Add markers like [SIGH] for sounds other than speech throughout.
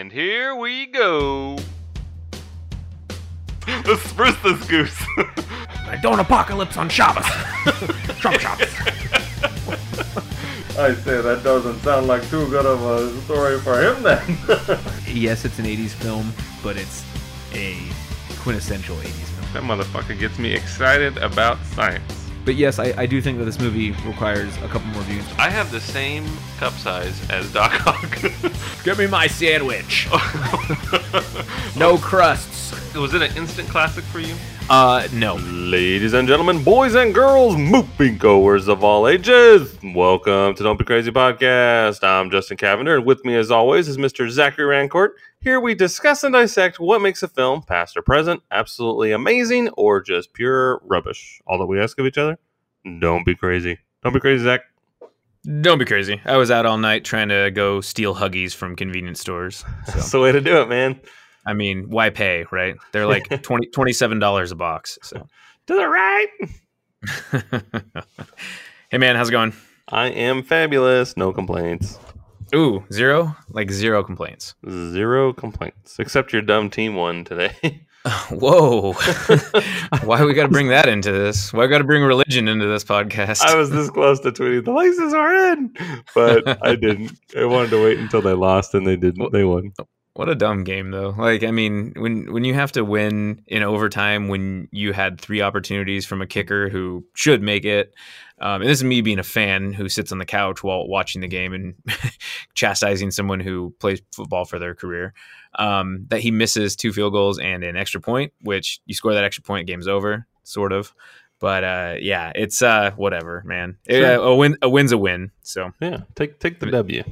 And here we go. [GASPS] Let's spruce this goose. [LAUGHS] I don't apocalypse on Shabbos. [LAUGHS] Trump Shabbos. I say that doesn't sound like too good of a story for him then. [LAUGHS] yes, it's an 80s film, but it's a quintessential 80s film. that motherfucker gets me excited about science. But yes, I, I do think that this movie requires a couple more views. I have the same cup size as Doc Ock. [LAUGHS] Give me my sandwich. [LAUGHS] no crusts. Was it an instant classic for you? Uh, no. Ladies and gentlemen, boys and girls, moving goers of all ages, welcome to Don't Be Crazy Podcast. I'm Justin Cavender, and with me, as always, is Mr. Zachary Rancourt. Here we discuss and dissect what makes a film, past or present, absolutely amazing or just pure rubbish. All that we ask of each other, don't be crazy. Don't be crazy, Zach. Don't be crazy. I was out all night trying to go steal Huggies from convenience stores. [LAUGHS] That's the way to do it, man. I mean, why pay, right? They're like [LAUGHS] 20, $27 a box. So, [LAUGHS] To the right. hey man, how's it going? I am fabulous. No complaints. Ooh, zero? Like zero complaints. Zero complaints. Except your dumb team won today. [LAUGHS] Whoa. [LAUGHS] Why we got to bring that into this? Why we got to bring religion into this podcast? I was this close to tweeting the laces are in, but [LAUGHS] I didn't. I wanted to wait until they lost, and they didn't. They won. What a dumb game, though. Like, I mean, when when you have to win in overtime, when you had three opportunities from a kicker who should make it, um, and this is me being a fan who sits on the couch while watching the game and [LAUGHS] chastising someone who plays football for their career, um, that he misses two field goals and an extra point, which you score that extra point, game's over, sort of. But uh, yeah, it's uh, whatever, man. Sure. Uh, a win, a win's a win. So Yeah, take take the W.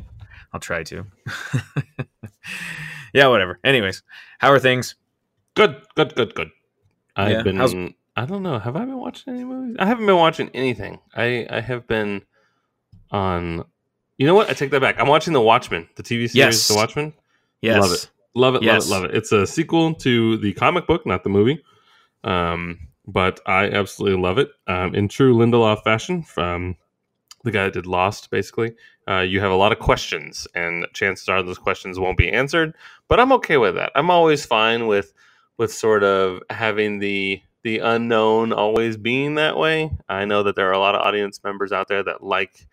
I'll try to. [LAUGHS] yeah, whatever. Anyways, how are things? Good, good, good, good. I've Yeah, been. how's- I don't know. Have I been watching any movies? I haven't been watching anything. I I have been on. You know what? I take that back. I'm watching The Watchmen, the TV series, Yes. The Watchmen. Yes. Love it. Love it, Yes. love it, love it. It's a sequel to the comic book, not the movie. Um, but I absolutely love it. Um, in true Lindelof fashion, from the guy that did Lost, basically, uh, you have a lot of questions, and chances are those questions won't be answered. But I'm okay with that. I'm always fine with with sort of having the the unknown always being that way. I know that there are a lot of audience members out there that like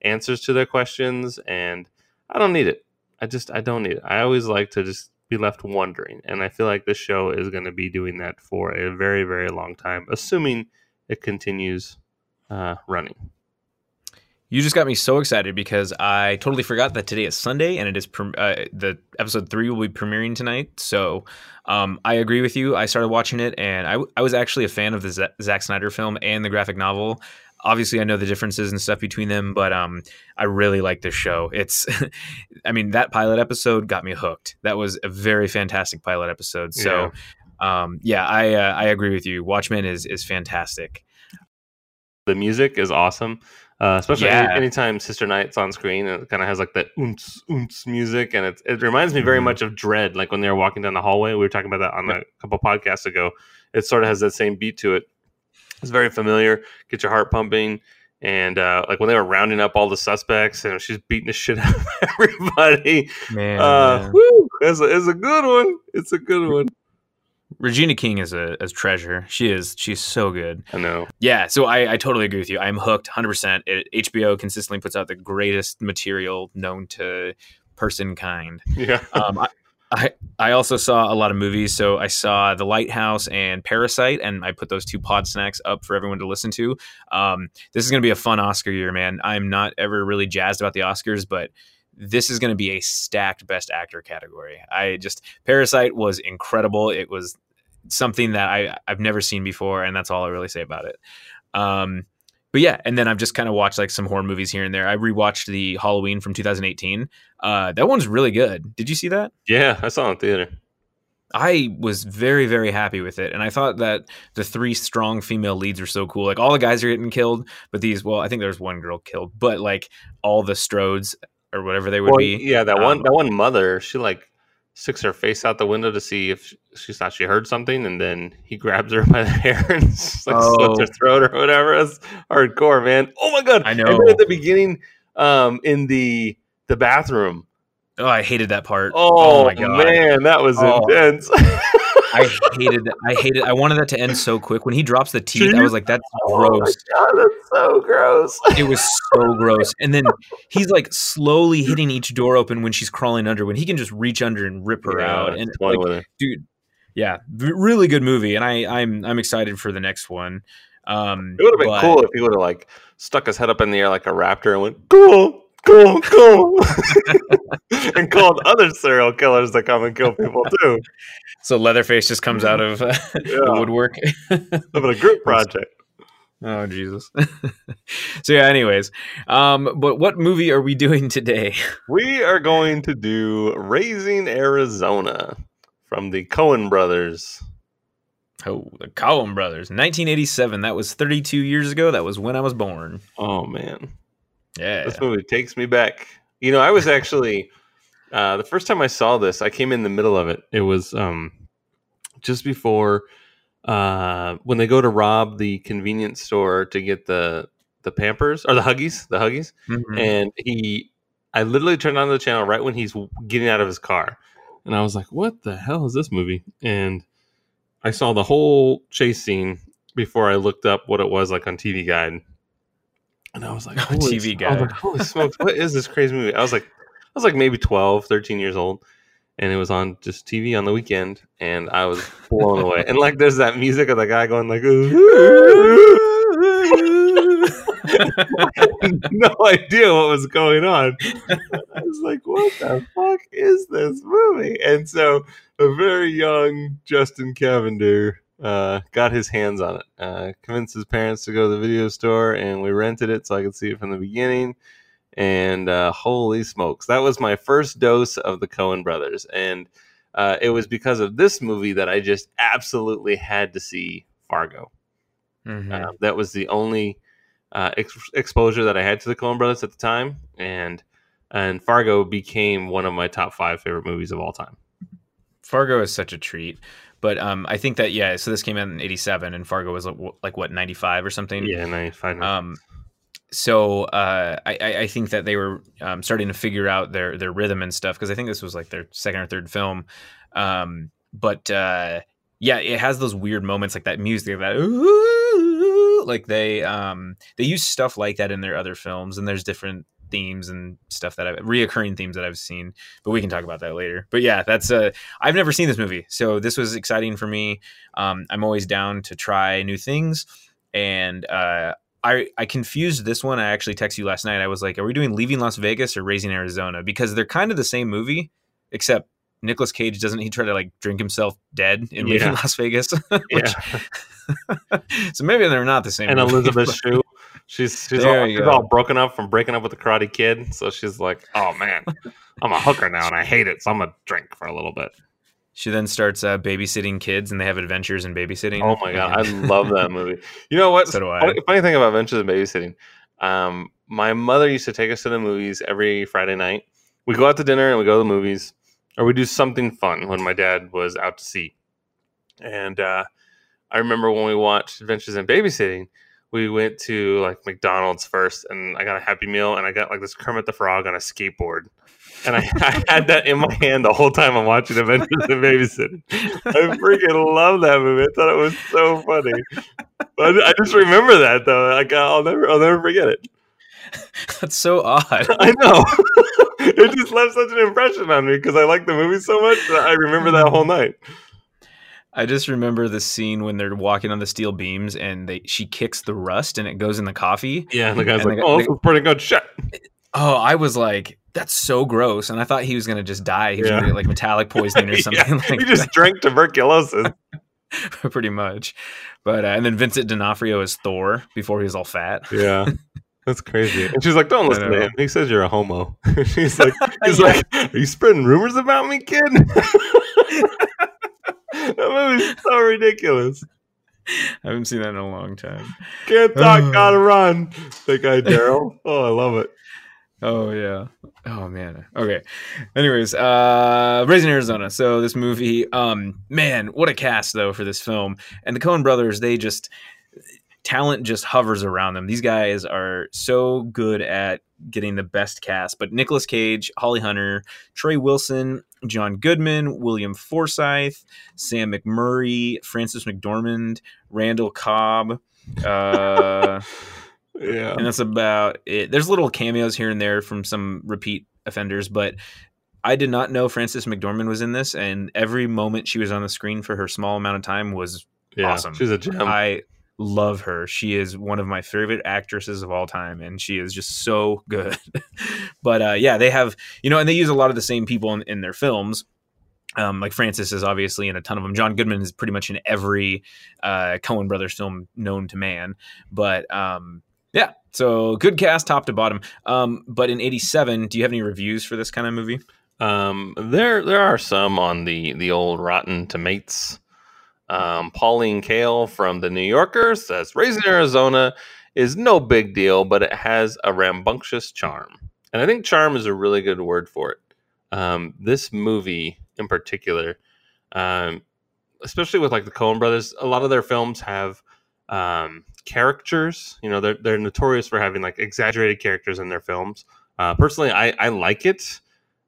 answers to their questions, and I don't need it. I just I don't need it. I always like to just be left wondering, and I feel like this show is going to be doing that for a very very long time, assuming it continues uh, running. You just got me so excited because I totally forgot that today is Sunday and it is prem- uh, the episode three will be premiering tonight. So um, I agree with you. I started watching it and I, w- I was actually a fan of the Z- Zack Snyder film and the graphic novel. Obviously, I know the differences and stuff between them, but um, I really like this show. It's, [LAUGHS] I mean, that pilot episode got me hooked. That was a very fantastic pilot episode. So, um, yeah, I uh, I agree with you. Watchmen is is fantastic. The music is awesome. Uh, especially Yeah. any, anytime Sister Night's on screen, it kind of has like that oomps oomps music, and it it reminds me very Mhm. much of Dredd, like when they were walking down the hallway. We were talking about that on a couple podcasts ago. It sort of has that same beat to it. It's very familiar. Get your heart pumping, and uh, like when they were rounding up all the suspects, and she's beating the shit [LAUGHS] out of everybody. Man, Uh, yeah. woo, it's a, it's a good one. It's a good one. Regina King is a, a treasure. She is. She's so good. I know. Yeah. So I, I totally agree with you. I'm hooked 100%. It, HBO consistently puts out the greatest material known to person kind. Yeah. [LAUGHS] Um, I, I, I also saw a lot of movies. So I saw The Lighthouse and Parasite, and I put those two pod snacks up for everyone to listen to. Um, this is going to be a fun Oscar year, man. I'm not ever really jazzed about the Oscars, but this is going to be a stacked best actor category. I just Parasite was incredible. It was something that I I've never seen before, and that's all I really say about it. Um, but yeah, and then I've just kind of watched like some horror movies here and there. I rewatched the Halloween from 2018. Uh, that one's really good. Did you see that? Yeah, I saw it in theater. I was very, very happy with it. And I thought that the three strong female leads were so cool. Like all the guys are getting killed, but these, well, I think there's one girl killed, but like all the Strodes or whatever they would Well, be. yeah, that one um, that one mother, she like sticks her face out the window to see if she, thought she heard something, and then he grabs her [LAUGHS] by the hair and like slits her Oh. throat or whatever. It's hardcore, man. Oh my god! I And then know. at the beginning, um, in the the bathroom, Oh, I hated that part. Oh, my god, man, that was Oh. intense. [LAUGHS] I hated that. I hated. I wanted that to end so quick. When he drops the teeth, I was like, "That's [LAUGHS] Oh my gross." God, that's so gross. It was so gross. And then he's like slowly hitting each door open when she's crawling under. When he can just reach under and rip her Yeah, out. And like, with her. dude, yeah, really good movie. And I, I'm, I'm excited for the next one. Um, It would have been but- cool if he would have like stuck his head up in the air like a raptor and went cool, cool, cool, [LAUGHS] and called other serial killers to come and kill people too. So Leatherface just comes out of uh, [LAUGHS] the Yeah. woodwork. [LAUGHS] of a group project. Oh Jesus! so yeah. Anyways, um, but what movie are we doing today? We are going to do Raising Arizona from the Coen brothers. Oh, the Coen Brothers, 1987. That was 32 years ago. That was when I was born. Oh man, Yeah. this movie takes me back. You know, I was actually [LAUGHS] uh, the first time I saw this, I came in the middle of it. It was um, just before uh, when they go to rob the convenience store to get the the Pampers or the Huggies, the Huggies, Mhm. and he, I literally turned on the channel right when he's getting out of his car, and I was like, "What the hell is this movie?" And I saw the whole chase scene before I looked up what it was like on TV Guide, and I was like, [LAUGHS] "Holy TV was like, Holy [LAUGHS] smokes! What is this crazy movie?" I was like, I was like maybe 12, 13 years old. And it was on just TV on the weekend, and I was blown away. And like, there's that music of the guy going like, [LAUGHS] no idea what was going on. I was like, what the fuck is this movie? And so a very young Justin Cavender uh, got his hands on it, uh, convinced his parents to go to the video store, and we rented it so I could see it from the beginning. And uh, holy smokes, that was my first dose of the Coen brothers. And uh, it was because of this movie that I just absolutely had to see Fargo. Mhm. Uh, that was the only uh, ex- exposure that I had to the Coen Brothers at the time, and and Fargo became one of my top five favorite movies of all time. Fargo is such a treat. But um, I think that yeah. So this came out in '87, and Fargo was like, like what '95 or something. Yeah, and I find Um, so uh, I, I I think that they were um, starting to figure out their their rhythm and stuff because I think this was like their second or third film. Um, but uh, yeah, it has those weird moments like that music that "Ooh," like they um they use stuff like that in their other films, and there's different themes and stuff that I've reoccurring themes that I've seen, but we can talk about that later. But yeah, that's uh I've never seen this movie, so this was exciting for me. Um, I'm always down to try new things, and uh, I I confused this one. I actually texted you last night. I was like, "Are we doing Leaving Las Vegas or Raising Arizona?" Because they're kind of the same movie, except Nicolas Cage doesn't he try to like drink himself dead in Leaving Las Vegas? [LAUGHS] yeah, [LAUGHS] so maybe they're not the same. and movie, Elizabeth [LAUGHS] Shue, she's she's all, she's all broken up from breaking up with the Karate Kid, so she's like, "Oh man, I'm a hooker now, and I hate it, so I'm gonna drink for a little bit." She then starts uh, babysitting kids, and they have adventures in babysitting. Oh my god, I love that [LAUGHS] movie. You know what? So do I. Funny, funny thing about Adventures in Babysitting, um, my mother used to take us to the movies every Friday night. We go out to dinner and we go to the movies, or we do something fun when my dad was out to sea. And uh, I remember when we watched Adventures in Babysitting, we went to like McDonald's first, and I got a Happy Meal, and I got like this Kermit the Frog on a skateboard. And I, [LAUGHS] I had that in my hand the whole time I'm watching Adventures in Babysitting. I freaking love that movie. I thought it was so funny. But I just remember that though. Like I'll never, I'll never forget it. [LAUGHS] That's so odd. [LAUGHS] I know. it just left such an impression on me because I like the movie so much that I remember that whole night. I just remember the scene when they're walking on the steel beams, and they she kicks the rust, and it goes in the coffee. Yeah, and the guy's And like, the- "Oh, the- this is pretty good shit." Oh, I was like, that's so gross, and I thought he was gonna just die. He was Yeah. gonna get like metallic poisoning or [LAUGHS] Yeah, something like he just drank tuberculosis. [LAUGHS] pretty much. But uh, and then Vincent D'Onofrio is Thor before he was all fat. Yeah. That's crazy. And she's like, "Don't listen to him. He says you're a homo." [LAUGHS] she's like, "He's Yeah. like, are you spreading rumors about me, kid?" [LAUGHS] that movie's so ridiculous. I haven't seen that in a long time. Can't talk, gotta run. That guy Daryl. [LAUGHS] Oh, I love it. Oh yeah. Oh man. Okay. Anyways, uh Raising Arizona. So this movie, um, man, what a cast though for this film. And the Coen brothers, they just talent just hovers around them. These guys are so good at getting the best cast. But Nicolas Cage, Holly Hunter, Trey Wilson, John Goodman, William Forsythe, Sam McMurray, Frances McDormand, Randall Cobb. Uh, [LAUGHS] Yeah. and that's about it. There's little cameos here and there from some repeat offenders, but I did not know Frances McDormand was in this, and every moment she was on the screen for her small amount of time was yeah. awesome. She's a gem. I love her. She is one of my favorite actresses of all time, and she is just so [LAUGHS] good. but uh, yeah, they have you know, and they use a lot of the same people in, in their films. Um, like Frances is obviously in a ton of them. John Goodman is pretty much in every uh, Coen Brothers film known to man. But um, yeah, so good cast top to bottom. Um, but in '87, do you have any reviews for this kind of movie? Um, there there are some on the the old Rotten Tomatoes. Um, Pauline Kael from the New Yorker says Raising Arizona is no big deal, but it has a rambunctious charm, and I think charm is a really good word for it. Um, this movie in particular, um, especially with like the Coen Brothers, a lot of their films have um, characters. You know, they're they're notorious for having like exaggerated characters in their films. Uh, personally, I I like it.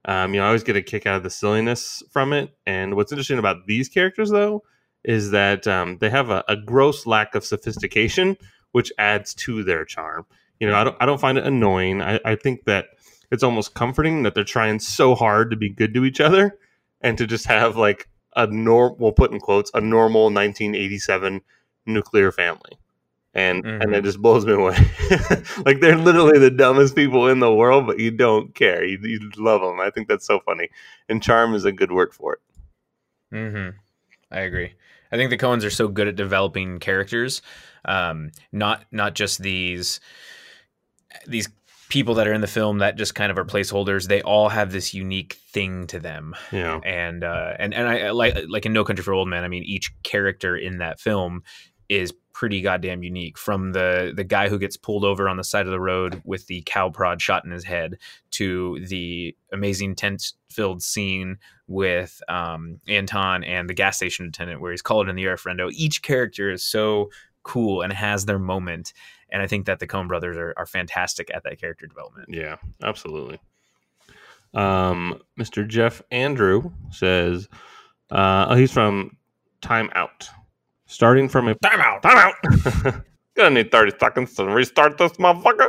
Um, you know, I always get a kick out of the silliness from it. And what's interesting about these characters, though, is that um, they have a, a gross lack of sophistication, which adds to their charm. You know, I don't I don't find it annoying. I, I think that it's almost comforting that they're trying so hard to be good to each other and to just have like a normal, we'll put in quotes, a normal 1987 nuclear family. And and Mhm. it just blows me away. [LAUGHS] like they're literally the dumbest people in the world, but you don't care. You, you love them. I think that's so funny. And charm is a good word for it. Mm-hmm. I agree. I think the Coens are so good at developing characters, um, not not just these these people that are in the film that just kind of are placeholders. They all have this unique thing to them, Yeah. and uh, and and I like like in No Country for Old Men. I mean, each character in that film is pretty goddamn unique. From the the guy who gets pulled over on the side of the road with the cow prod shot in his head to the amazing tense filled scene with um, Anton and the gas station attendant where he's called in the air friendo. Each character is so cool and has their moment. And I think that the Coen brothers are, are fantastic at that character development. Yeah, absolutely. Um, Mr. Geoff Andrew says, uh, oh, he's from Time Out. Starting from a time out, time out. [LAUGHS] Gonna need 30 seconds to restart this motherfucker.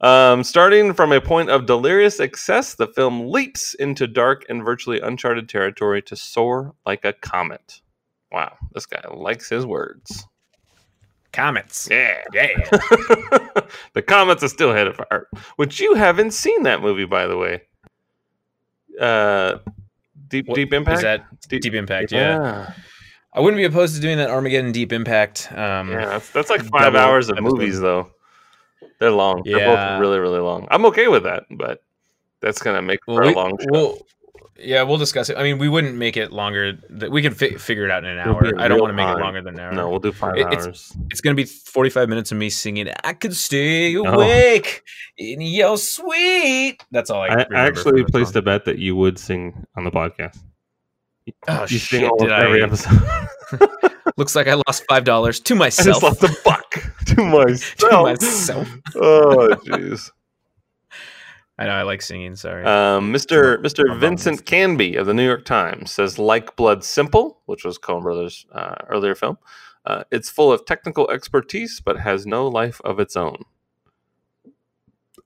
Um, starting from a point of delirious excess, the film leaps into dark and virtually uncharted territory to soar like a comet. Wow, this guy likes his words. Comets. Yeah. Yeah. [LAUGHS] the comets are still headed for art, which you haven't seen that movie, by the way. Uh, Deep What- Deep Impact. Is that Deep- Deep Impact? Yeah. yeah, I wouldn't be opposed to doing that Armageddon Deep Impact. Um, yeah. That's, that's like five hours of episode. movies, though. They're long. They're Yeah. both really, really long. I'm okay with that, but that's gonna make for Well, a long show. we'll, yeah, we'll discuss it. I mean, we wouldn't make it longer. th- We can fi- figure it out in an hour. I don't want to make it longer than an hour. no, we'll do five It- hours. It's going to be 45 minutes of me singing, I could stay Oh. awake in your sweet. That's all I, I, I actually placed song. a bet that you would sing on the podcast. Oh, you sing shit. almost Did every I? episode. [LAUGHS] Looks like I lost $5 to I myself. just lost a buck [LAUGHS] to myself. to myself. oh, jeez. I know I like singing. Sorry. Um, Mr. Mr. Vincent Canby of the New York Times says, "Like Blood Simple, which was Coen Brothers' uh, earlier film, uh, it's full of technical expertise, but has no life of its own."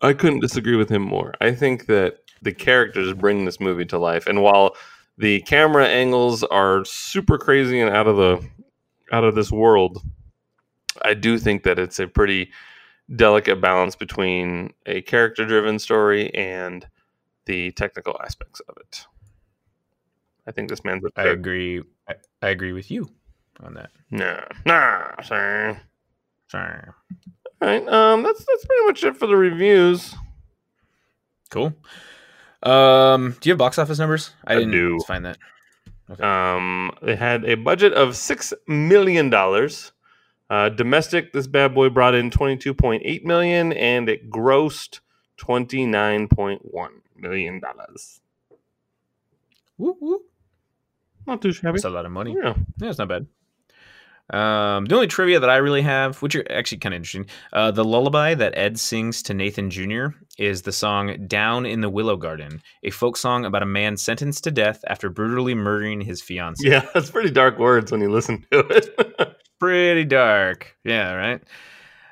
I couldn't disagree with him more. I think that the characters bring this movie to life, and while the camera angles are super crazy and out of the out of this world, I do think that it's a pretty delicate balance between a character driven story and the technical aspects of it. I think this man's a I agree. I, I agree with you on that. Nah, nah, sorry. Sorry. All right, um, that's that's pretty much it for the reviews. Cool. Um, do you have box office numbers? I I didn't do. find that. Um, they had a budget of six million dollars. Uh, domestic, this bad boy brought in twenty two point eight million, and it grossed twenty nine point one million dollars. Woo, woo. Not too shabby. That's a lot of money. Yeah. Yeah, it's not bad. Um, the only trivia that I really have, which are actually kind of interesting, uh, the lullaby that Ed sings to Nathan Jr. is the song "Down in the Willow Garden," a folk song about a man sentenced to death after brutally murdering his fiancee. Yeah, that's pretty dark words when you listen to it. [LAUGHS] pretty dark. Yeah, right.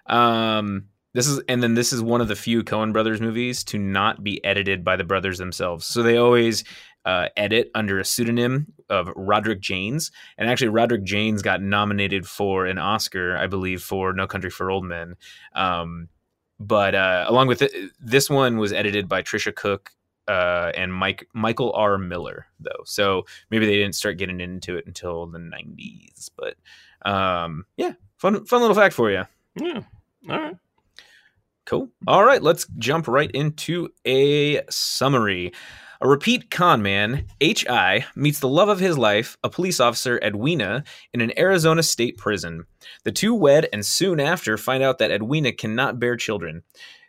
Um, this is and then this is one of the few Coen Brothers movies to not be edited by the brothers themselves. So they always uh, edit under a pseudonym of Roderick Jaynes, and actually Roderick Jaynes got nominated for an Oscar, I believe, for No Country for Old Men. Um, but uh, along with it, this one was edited by Tricia Cooke uh, and Mike Michael R. Miller, though. So maybe they didn't start getting into it until the '90s. But um, yeah, fun fun little fact for you. Yeah. All right. Cool. All right, let's jump right into a summary. A repeat con man, H.I., meets the love of his life, a police officer, Edwina, in an Arizona state prison. The two wed and soon after find out that Edwina cannot bear children.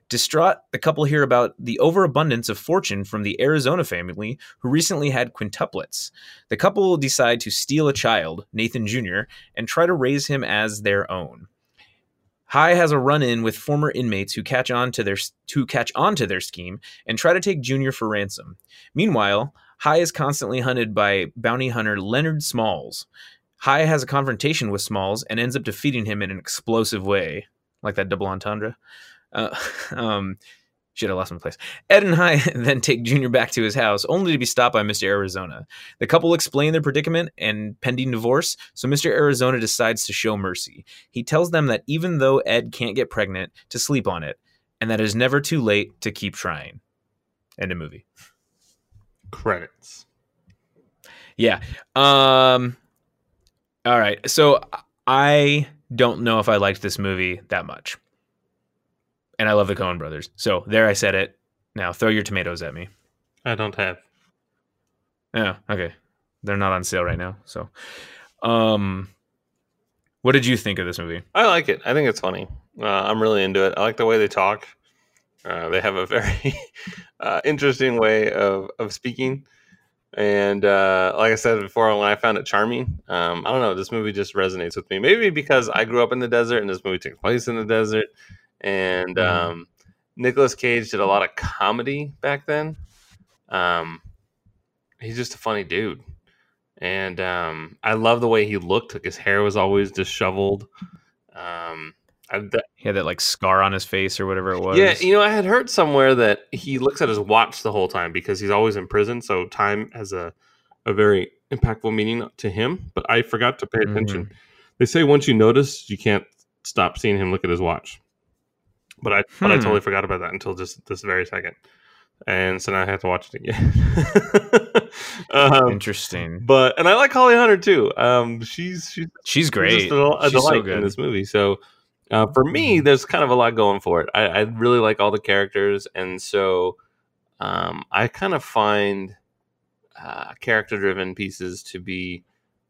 Distraught, the couple hear about the overabundance of fortune from the Arizona family who recently had quintuplets. The couple decide to steal a child, Nathan Jr., and try to raise him as their own. Hi has a run-in with former inmates who catch on to their who catch on to their scheme and try to take Junior for ransom. Meanwhile, Hi is constantly hunted by bounty hunter Leonard Smalls. Hi has a confrontation with Smalls and ends up defeating him in an explosive way, like that double entendre. Uh, [LAUGHS] um, Shit, I lost my place. Ed and Hi [LAUGHS] then take Junior back to his house, only to be stopped by Mr. Arizona. The couple explain their predicament and pending divorce, so Mr. Arizona decides to show mercy. He tells them that even though Ed can't get pregnant, to sleep on it, and that it is never too late to keep trying. End of movie. Credits. Yeah. Um. All right. So I don't know if I liked this movie that much and I love the Coen brothers. So there I said it. Now throw your tomatoes at me. I don't have. Yeah, okay. They're not on sale right now. So um what did you think of this movie? I like it. I think it's funny. Uh, I'm really into it. I like the way they talk. Uh, they have a very [LAUGHS] uh, interesting way of, of speaking. And uh, like I said before, when I found it charming, um, I don't know, this movie just resonates with me. Maybe because I grew up in the desert and this movie takes place in the desert and mm-hmm. um, Nicolas Cage did a lot of comedy back then. Um, he's just a funny dude, and um, I love the way he looked. Like his hair was always disheveled. Um, I, that, he had that like scar on his face or whatever it was. Yeah, you know, I had heard somewhere that he looks at his watch the whole time because he's always in prison, so time has a a very impactful meaning to him. But I forgot to pay attention. Mm-hmm. They say once you notice, you can't stop seeing him look at his watch. But I hmm. but I totally forgot about that until just this very second, and so now I have to watch it again. [LAUGHS] um, Interesting, but and I like Holly Hunter too. Um, she's she's she's great. She's a, a she's delight so in this movie. So uh, for me, mm-hmm. there's kind of a lot going for it. I, I really like all the characters, and so um, I kind of find uh, character-driven pieces to be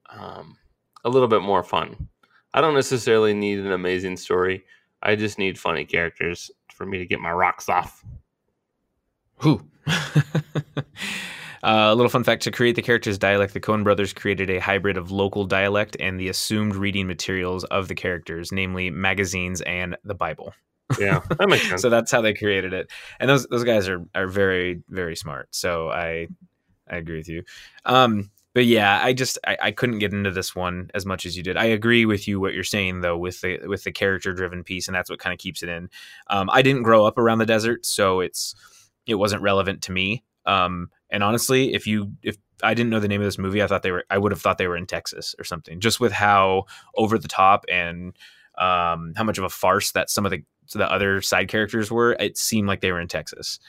um, a little bit more fun. I don't necessarily need an amazing story. I just need funny characters for me to get my rocks off. Who? [LAUGHS] Uh, a little fun fact to create the character's dialect, the Coen brothers created a hybrid of local dialect and the assumed reading materials of the characters, namely magazines and the Bible. Yeah, that makes [LAUGHS] sense. so that's how they created it. And those those guys are are very very smart. So I I agree with you. Um, but yeah, I just I, I, couldn't get into this one as much as you did. I agree with you what you're saying though with the with the character driven piece, and that's what kind of keeps it in. Um, I didn't grow up around the desert, so it's it wasn't relevant to me. Um, and honestly, if you if I didn't know the name of this movie, I thought they were I would have thought they were in Texas or something, just with how over the top and um, how much of a farce that some of the the other side characters were. It seemed like they were in Texas.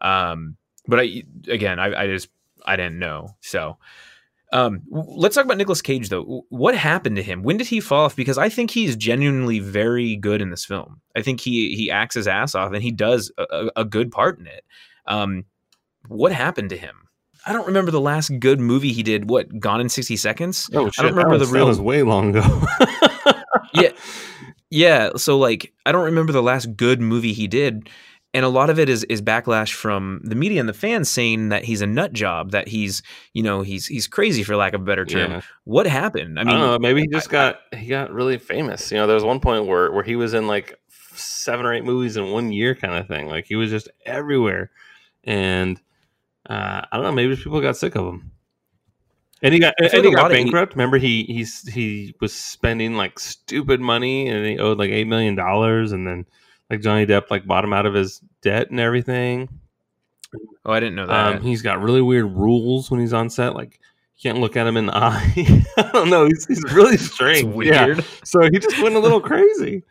Um, but I again, I, I just I didn't know so. Um, let's talk about Nicolas Cage though. What happened to him? When did he fall off? Because I think he's genuinely very good in this film. I think he he acts his ass off and he does a, a good part in it. Um, what happened to him? I don't remember the last good movie he did. What Gone in sixty seconds? Oh shit! I don't remember was, the real. That was way long ago. [LAUGHS] yeah, [LAUGHS] yeah. So like, I don't remember the last good movie he did. And a lot of it is is backlash from the media and the fans saying that he's a nut job, that he's you know he's he's crazy for lack of a better term. Yeah. What happened? I I, mean, don't know. Maybe he just I- got he got really famous. You know, there was one point where where he was in like seven or eight movies in one year, kind of thing. Like he was just everywhere, and uh, I don't know. Maybe people got sick of him. And he got and he like lot got bankrupt. Remember, he he's he was spending like stupid money, and he owed like eight million dollars, and then like Johnny Depp like bought him out of his debt and everything. oh, I didn't know that. Um, he's got really weird rules when he's on set. Like you can't look at him in the [LAUGHS] eye. [LAUGHS] I don't know. He's, he's really strange. Yeah. weird. So he just went a little crazy.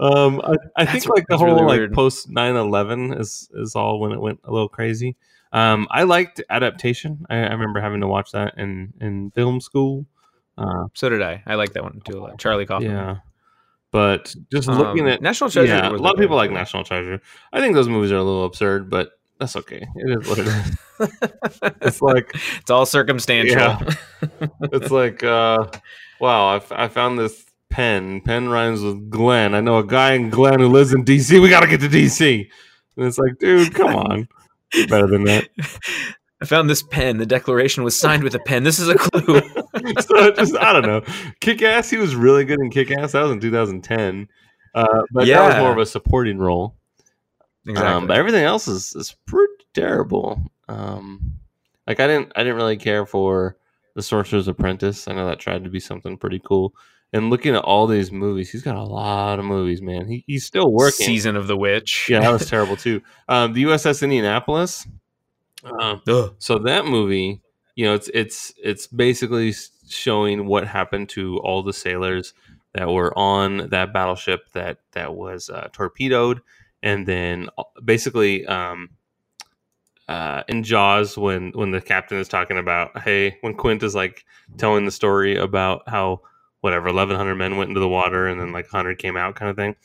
Um, I, I think like the whole really like weird. post 9-11 is is all when it went a little crazy. Um, I liked adaptation. I, I remember having to watch that in in film school. Uh, So did I. I like that one too a lot. Charlie Kaufman. yeah, but just Um, looking at National Treasure. yeah, a lot of people like National Treasure. I think those movies are a little absurd, but that's okay. It is what it is. [LAUGHS] it's like it's all circumstantial. Yeah. it's like uh wow I, f- I found this pen pen rhymes with glenn i know a guy in glenn who lives in dc we gotta get to dc and it's like dude come on You're better than that [LAUGHS] I found this pen. The declaration was signed with a pen. This is a clue. [LAUGHS] so just i don't know kick-ass he was really good in kick-ass that was in 2010 uh but that was more of a supporting role exactly. Um, but everything else is is pretty terrible. Um, like I didn't I didn't really care for the Sorcerer's Apprentice. I know that tried to be something pretty cool. And looking at all these movies, he's got a lot of movies, man. He, he's still working. Season of the Witch. Yeah, that was [LAUGHS] terrible too. Um, the USS Indianapolis. Um, so that movie, you know, it's it's it's basically showing what happened to all the sailors that were on that battleship that that was uh, torpedoed, and then uh, basically um, uh, in Jaws when when the captain is talking about hey when Quint is like telling the story about how whatever eleven hundred men went into the water and then like hundred came out kind of thing.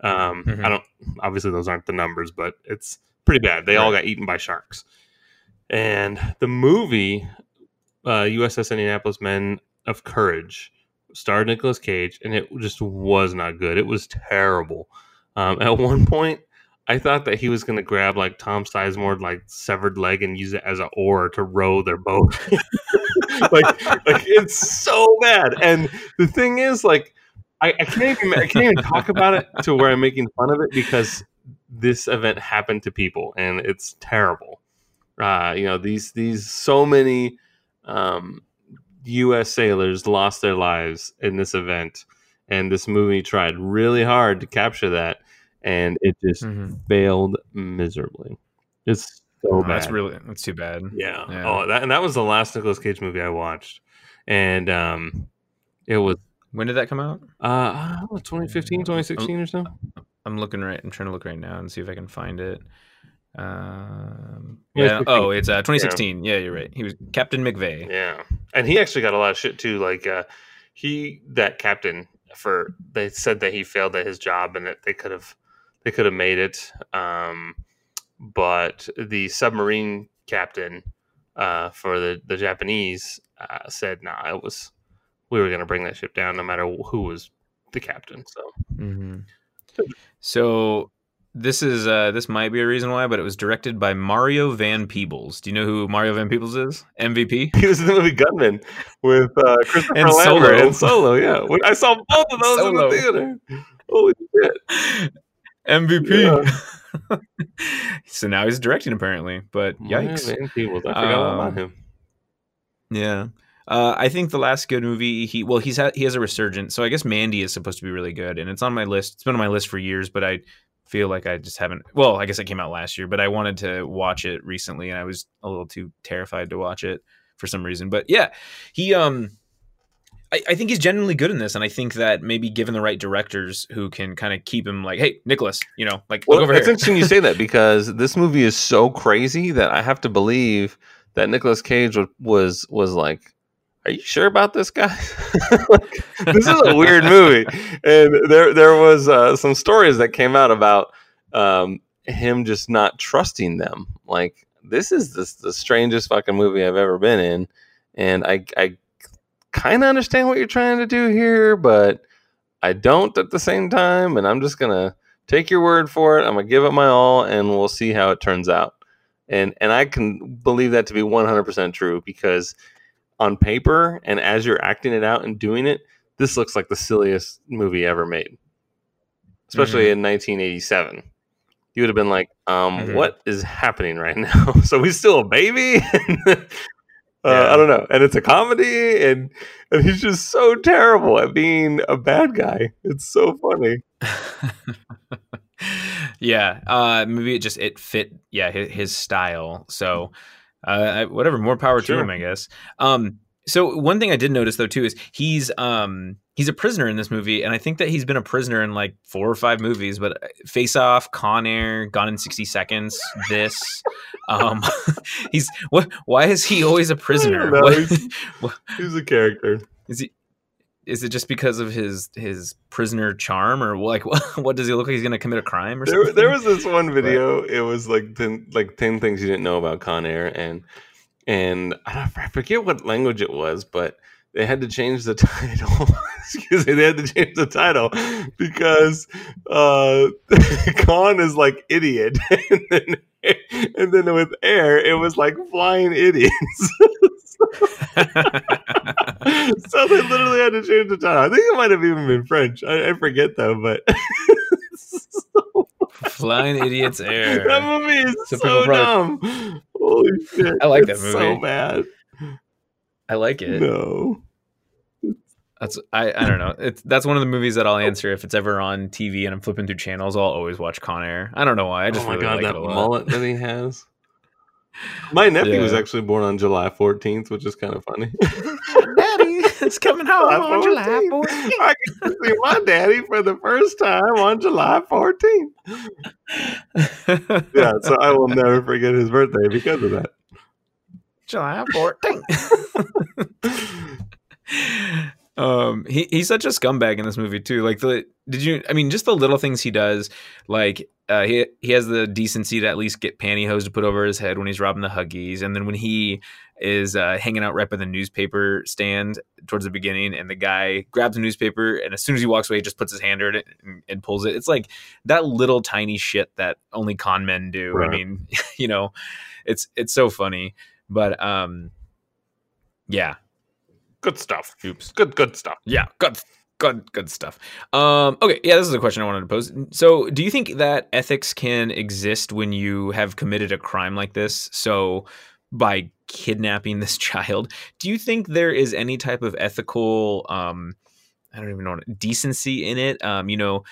Um, Mhm. I don't obviously those aren't the numbers, but it's pretty bad. They all got eaten by sharks. And the movie uh, USS Indianapolis Men of Courage starred Nicolas Cage, and it just was not good. It was terrible. Um, at [LAUGHS] one point, I thought that he was going to grab like Tom Sizemore like severed leg and use it as an oar to row their boat. [LAUGHS] like, like it's so bad. And the thing is, like, I, I can't even I can't even talk about it to where I'm making fun of it because this event happened to people and it's terrible. Uh, you know these these so many um, U.S. sailors lost their lives in this event, and this movie tried really hard to capture that, and it just Mhm. failed miserably. It's so Oh, bad. that's really that's too bad. Yeah. Yeah. Oh, that and that was the last Nicolas Cage movie I watched, and um, it was When did that come out? uh, I don't know, 2015, 2016 or so. I'm looking right. I'm trying to look right now and see if I can find it. Um, Yeah, yeah. 16. Oh, it's uh, 2016. Yeah. you're right. He was Captain McVay. Yeah, and he actually got a lot of shit too. Like uh, he, that captain, for they said that he failed at his job and that they could have, they could have made it. Um, but the submarine captain uh, for the the Japanese uh, said, "Nah, it was we were going to bring that ship down no matter who was the captain." So hmm So this is uh, this might be a reason why, but it was directed by Mario Van Peebles. Do you know who Mario Van Peebles is? MVP. [LAUGHS] he was in the movie Gunmen with uh, Christopher And Lambert Solo. and Solo. Yeah, I saw both of those Solo. in the theater. Holy shit! MVP. [LAUGHS] so now he's directing apparently, but Mario yikes. Van Peebles. I forgot all about Um, him. Yeah. Uh, I think the last good movie he well he's had he has a resurgence so I guess Mandy is supposed to be really good and it's on my list it's been on my list for years but I feel like I just haven't well I guess it came out last year but I wanted to watch it recently and I was a little too terrified to watch it for some reason. But yeah he um I, I think he's genuinely good in this and I think that maybe given the right directors who can kind of keep him like hey Nicholas you know like Well, look over it's here. interesting you say that [LAUGHS] because this movie is so crazy that I have to believe that Nicolas Cage was was, was like, "Are you sure about this guy? [LAUGHS] like, this is a weird [LAUGHS] movie." And there there was uh, some stories that came out about um, him just not trusting them. Like, this is this the strangest fucking movie I've ever been in, and I I kind of understand what you're trying to do here, but I don't at the same time, and I'm just gonna take your word for it. I'm gonna give it my all, and we'll see how it turns out. And and I can believe that to be 100 percent true because on paper and as you're acting it out and doing it, this looks like the silliest movie ever made, especially Mhm. in 1987. You would have been like, um, Mhm. "What is happening right now?" [LAUGHS] so he's still a baby. [LAUGHS] Uh, Yeah. I don't know, and it's a comedy, and and he's just so terrible at being a bad guy. It's so funny. [LAUGHS] yeah, uh, maybe it just it fit. Yeah, his, his style. So, I- whatever, more power Sure. to him, I guess. Um, so one thing I did notice though too is he's um he's a prisoner in this movie, and I think that he's been a prisoner in like four or five movies. But uh, Face Off, Con Air, Gone in sixty seconds, this. [LAUGHS] Um, [LAUGHS] he's what? Why is he always a prisoner? What- he's- [LAUGHS] He's a character. is he? Is it just because of his his prisoner charm, or like what? [LAUGHS] What does he look like? He's going to commit a crime or There, something? there was this one [LAUGHS] video. It was like ten, like ten things you didn't know about Con Air, and and I, don't, I forget what language it was, but they had to change the [LAUGHS] title. Excuse me, they had to change the title because uh, Con is like idiot, and then and then with Air, it was like flying idiots. [LAUGHS] so they literally had to change the title. I think it might have even been French. I, I forget though, but so [LAUGHS] Flying Idiots Air. [LAUGHS] that movie is So so, probably- dumb. Holy shit! I like It's that So bad. I like it. No. That's I, I don't know. It's that's one of the movies that I'll answer if it's ever on TV and I'm flipping through channels. I'll always watch Con Air. I don't know why. I oh just oh my really god, like that it a lot. mullet that he has. My nephew was actually born on July 14th, which is kind of funny. [LAUGHS] Daddy, it's coming [LAUGHS] home July on July 14th. 14th. I to see my daddy for the first time on July 14th. Yeah, so I will never [LAUGHS] forget his birthday because of that. July 14th. Um he, he's such a scumbag in this movie too. Like the did you i mean just the little things he does like uh he he has the decency to at least get pantyhose to put over his head when he's robbing the huggies. And then when he is uh, hanging out right by the newspaper stand towards the beginning and the guy grabs a newspaper and as soon as he walks away he just puts his hand in it and, and pulls it. It's like that little tiny shit that only con men do. I mean [LAUGHS] you know it's it's so funny. But um yeah Good stuff. oops. Good, good stuff. yeah good good good stuff. Um okay yeah this is a question i wanted to pose. So do you think that ethics can exist when you have committed a crime like this? So by kidnapping this [LAUGHS] child do you think there is any type of ethical um i don't even know decency in it? Um you know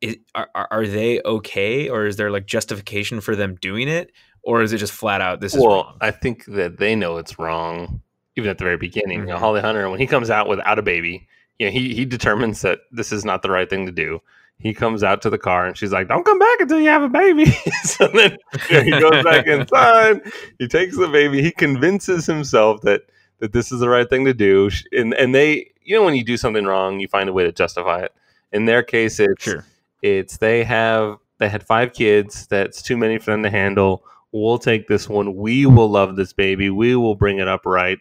is, are, are are they okay or is there like justification for them doing it? Or is it just flat out this is well, wrong? I think that they know it's wrong, even at the very beginning. You know, Mhm. Holly Hunter, when he comes out without a baby, you know, he he determines that this is not the right thing to do. He comes out to the car and she's like, "Don't come back until you have a baby." [LAUGHS] so then you know, he goes back inside. [LAUGHS] He takes the baby. He convinces himself that that this is the right thing to do. And and they, you know, when you do something wrong, you find a way to justify it. In their case, it's sure it's they have they had five kids. That's too many for them to handle. We'll take this one. We will love this baby. We will bring it up right.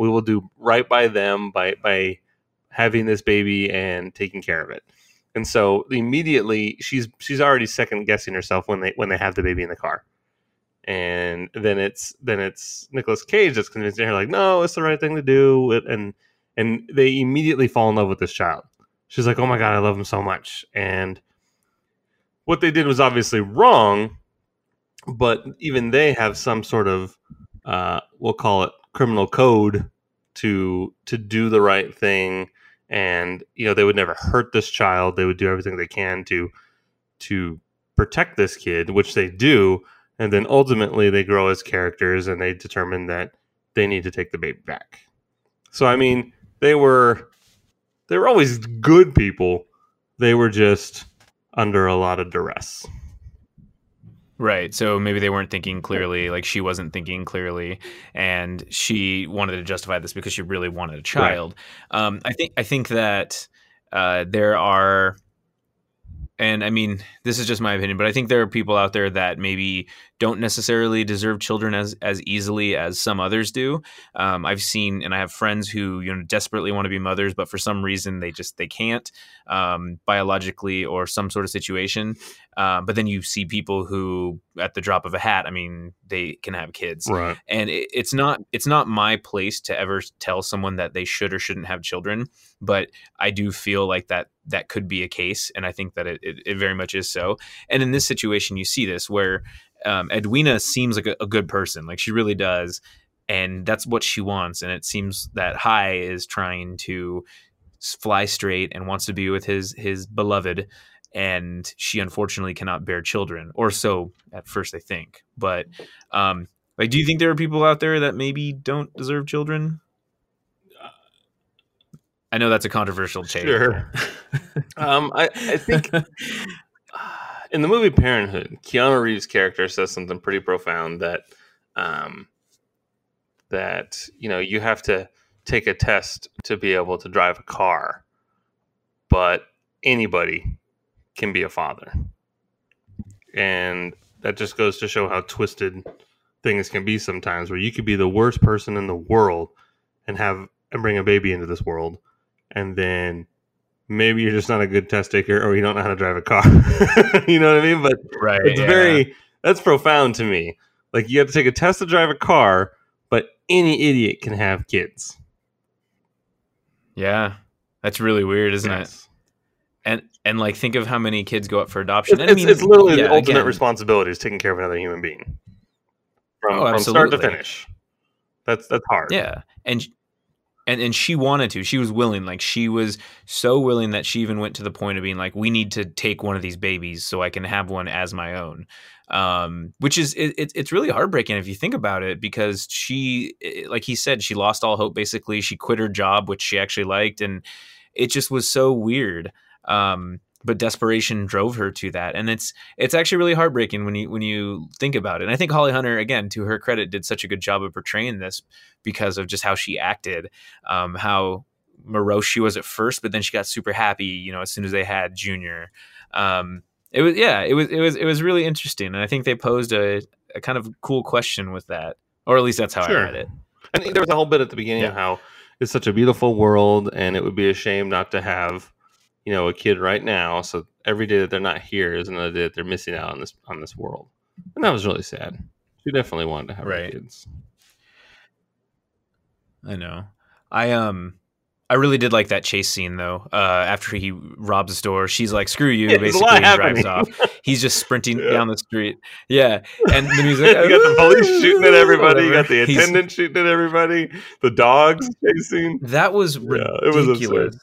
We will do right by them by by having this baby and taking care of it. And so immediately she's she's already second guessing herself when they when they have the baby in the car. And then it's then it's Nicolas Cage that's convincing her like, no, it's the right thing to do. And and they immediately fall in love with this child. She's like, oh my god, I love him so much. And what they did was obviously wrong, but even they have some sort of uh, we'll call it criminal code to to do the right thing. And you know they would never hurt this child. They would do everything they can to to protect this kid which they do. And then ultimately they grow as characters and they determine that they need to take the baby back. So i mean they were they were always good people. They were just under a lot of duress Right. So maybe they weren't thinking clearly, like she wasn't thinking clearly, and she wanted to justify this because she really wanted a child. Um, I think I think that uh, there are and I mean, this is just my opinion, but I think there are people out there that maybe don't necessarily deserve children as as easily as some others do. Um, I've seen, and I have friends who you know desperately want to be mothers, but for some reason they just they can't um, biologically or some sort of situation. Um, but then you see people who, at the drop of a hat, I mean, they can have kids, Right. and it, it's not it's not my place to ever tell someone that they should or shouldn't have children. But I do feel like that that could be a case, and I think that it, it, it very much is so. And in this situation, you see this where um, Edwina seems like a, a good person, like she really does, and that's what she wants. And it seems that Hi is trying to fly straight and wants to be with his his beloved, and she unfortunately cannot bear children, or so at first they think. But um, like, do you think there are people out there that maybe don't deserve children? I know that's a controversial take. Sure. [LAUGHS] um, I, I think [SIGHS] in the movie Parenthood, Keanu Reeves' character says something pretty profound that um, that you know you have to take a test to be able to drive a car, but anybody can be a father, and that just goes to show how twisted things can be sometimes. Where you could be the worst person in the world and have and bring a baby into this world, and then maybe you're just not a good test taker or you don't know how to drive a car. [LAUGHS] you know what I mean? But Right. it's yeah. very that's profound to me. Like you have to take a test to drive a car, but any idiot can have kids. Yeah. That's really weird, isn't it? And and like think of how many kids go up for adoption. It's, I mean, it's literally yeah, the ultimate again, responsibility is taking care of another human being from, Oh, from start to finish. That's that's hard. Yeah. And and and she wanted to. She was willing. Like she was so willing that she even went to the point of being like, "We need to take one of these babies so I can have one as my own." Um, which is it, it, it's really heartbreaking if you think about it because she, like he said, she lost all hope. Basically, she quit her job, which she actually liked, and it just was so weird. Um, but desperation drove her to that, and it's it's actually really heartbreaking when you when you think about it. And I think Holly Hunter, again, to her credit, did such a good job of portraying this because of just how she acted, um, how morose she was at first, but then she got super happy, you know, as soon as they had Junior. Um, it was yeah, it was it was it was really interesting, and I think they posed a, a kind of cool question with that, or at least that's how Sure. I read it. I think there was a whole bit at the beginning of how it's such a beautiful world, and it would be a shame not to have, you know, a kid right now. So every day that they're not here is another day that they're missing out on this on this world, and that was really sad. She definitely wanted to have Right. kids. I know. I um I really did like that chase scene though. Uh after he robs the store, she's like, "Screw you," [LAUGHS] Yeah, basically, and drives off. He's just sprinting [LAUGHS] Yeah. down the street. Yeah, and the [LAUGHS] music. you got the police shooting at everybody. You got the He's- attendant shooting at everybody. The dogs chasing. That was Yeah, it was ridiculous. absurd.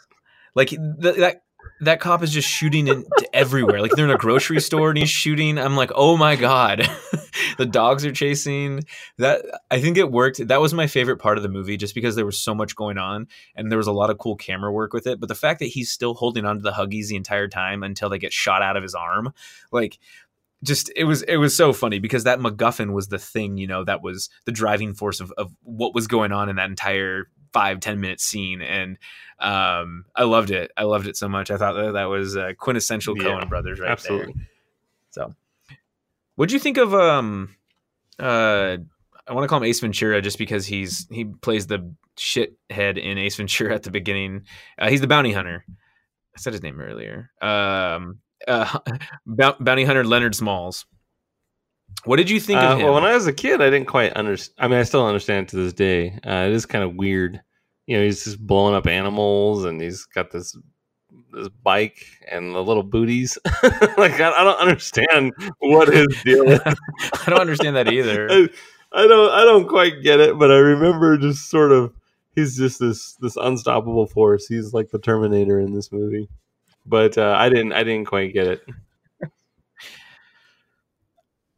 like th- that that cop is just shooting into everywhere. Like they're in a grocery store and he's shooting. I'm like, oh my god, [LAUGHS] the dogs are chasing. That I think it worked. That was my favorite part of the movie, just because there was so much going on and there was a lot of cool camera work with it. But the fact that he's still holding onto the huggies the entire time until they get shot out of his arm, like just it was it was so funny because that MacGuffin was the thing, you know, that was the driving force of, of what was going on in that entire five ten minute scene and um i loved it. I loved it so much. I thought that, that was uh, quintessential Yeah, Coen brothers right Absolutely. there so what'd you think of um uh i want to call him ace ventura just because he's he plays the shithead in ace ventura at the beginning. Uh, he's the bounty hunter. I said his name earlier. Um uh [LAUGHS] bounty hunter leonard smalls what did you think Uh, of him well, when I was a kid, I didn't quite understand. I mean, I still understand to this day. Uh, it is kind of weird. You know, he's just blowing up animals, and he's got this this bike and the little booties. [LAUGHS] like I, I don't understand what his deal [LAUGHS] is. i don't understand that either [LAUGHS] I, I don't I don't quite get it, but I remember just sort of he's just this this unstoppable force. He's like the Terminator in this movie. But uh, I didn't I didn't quite get it.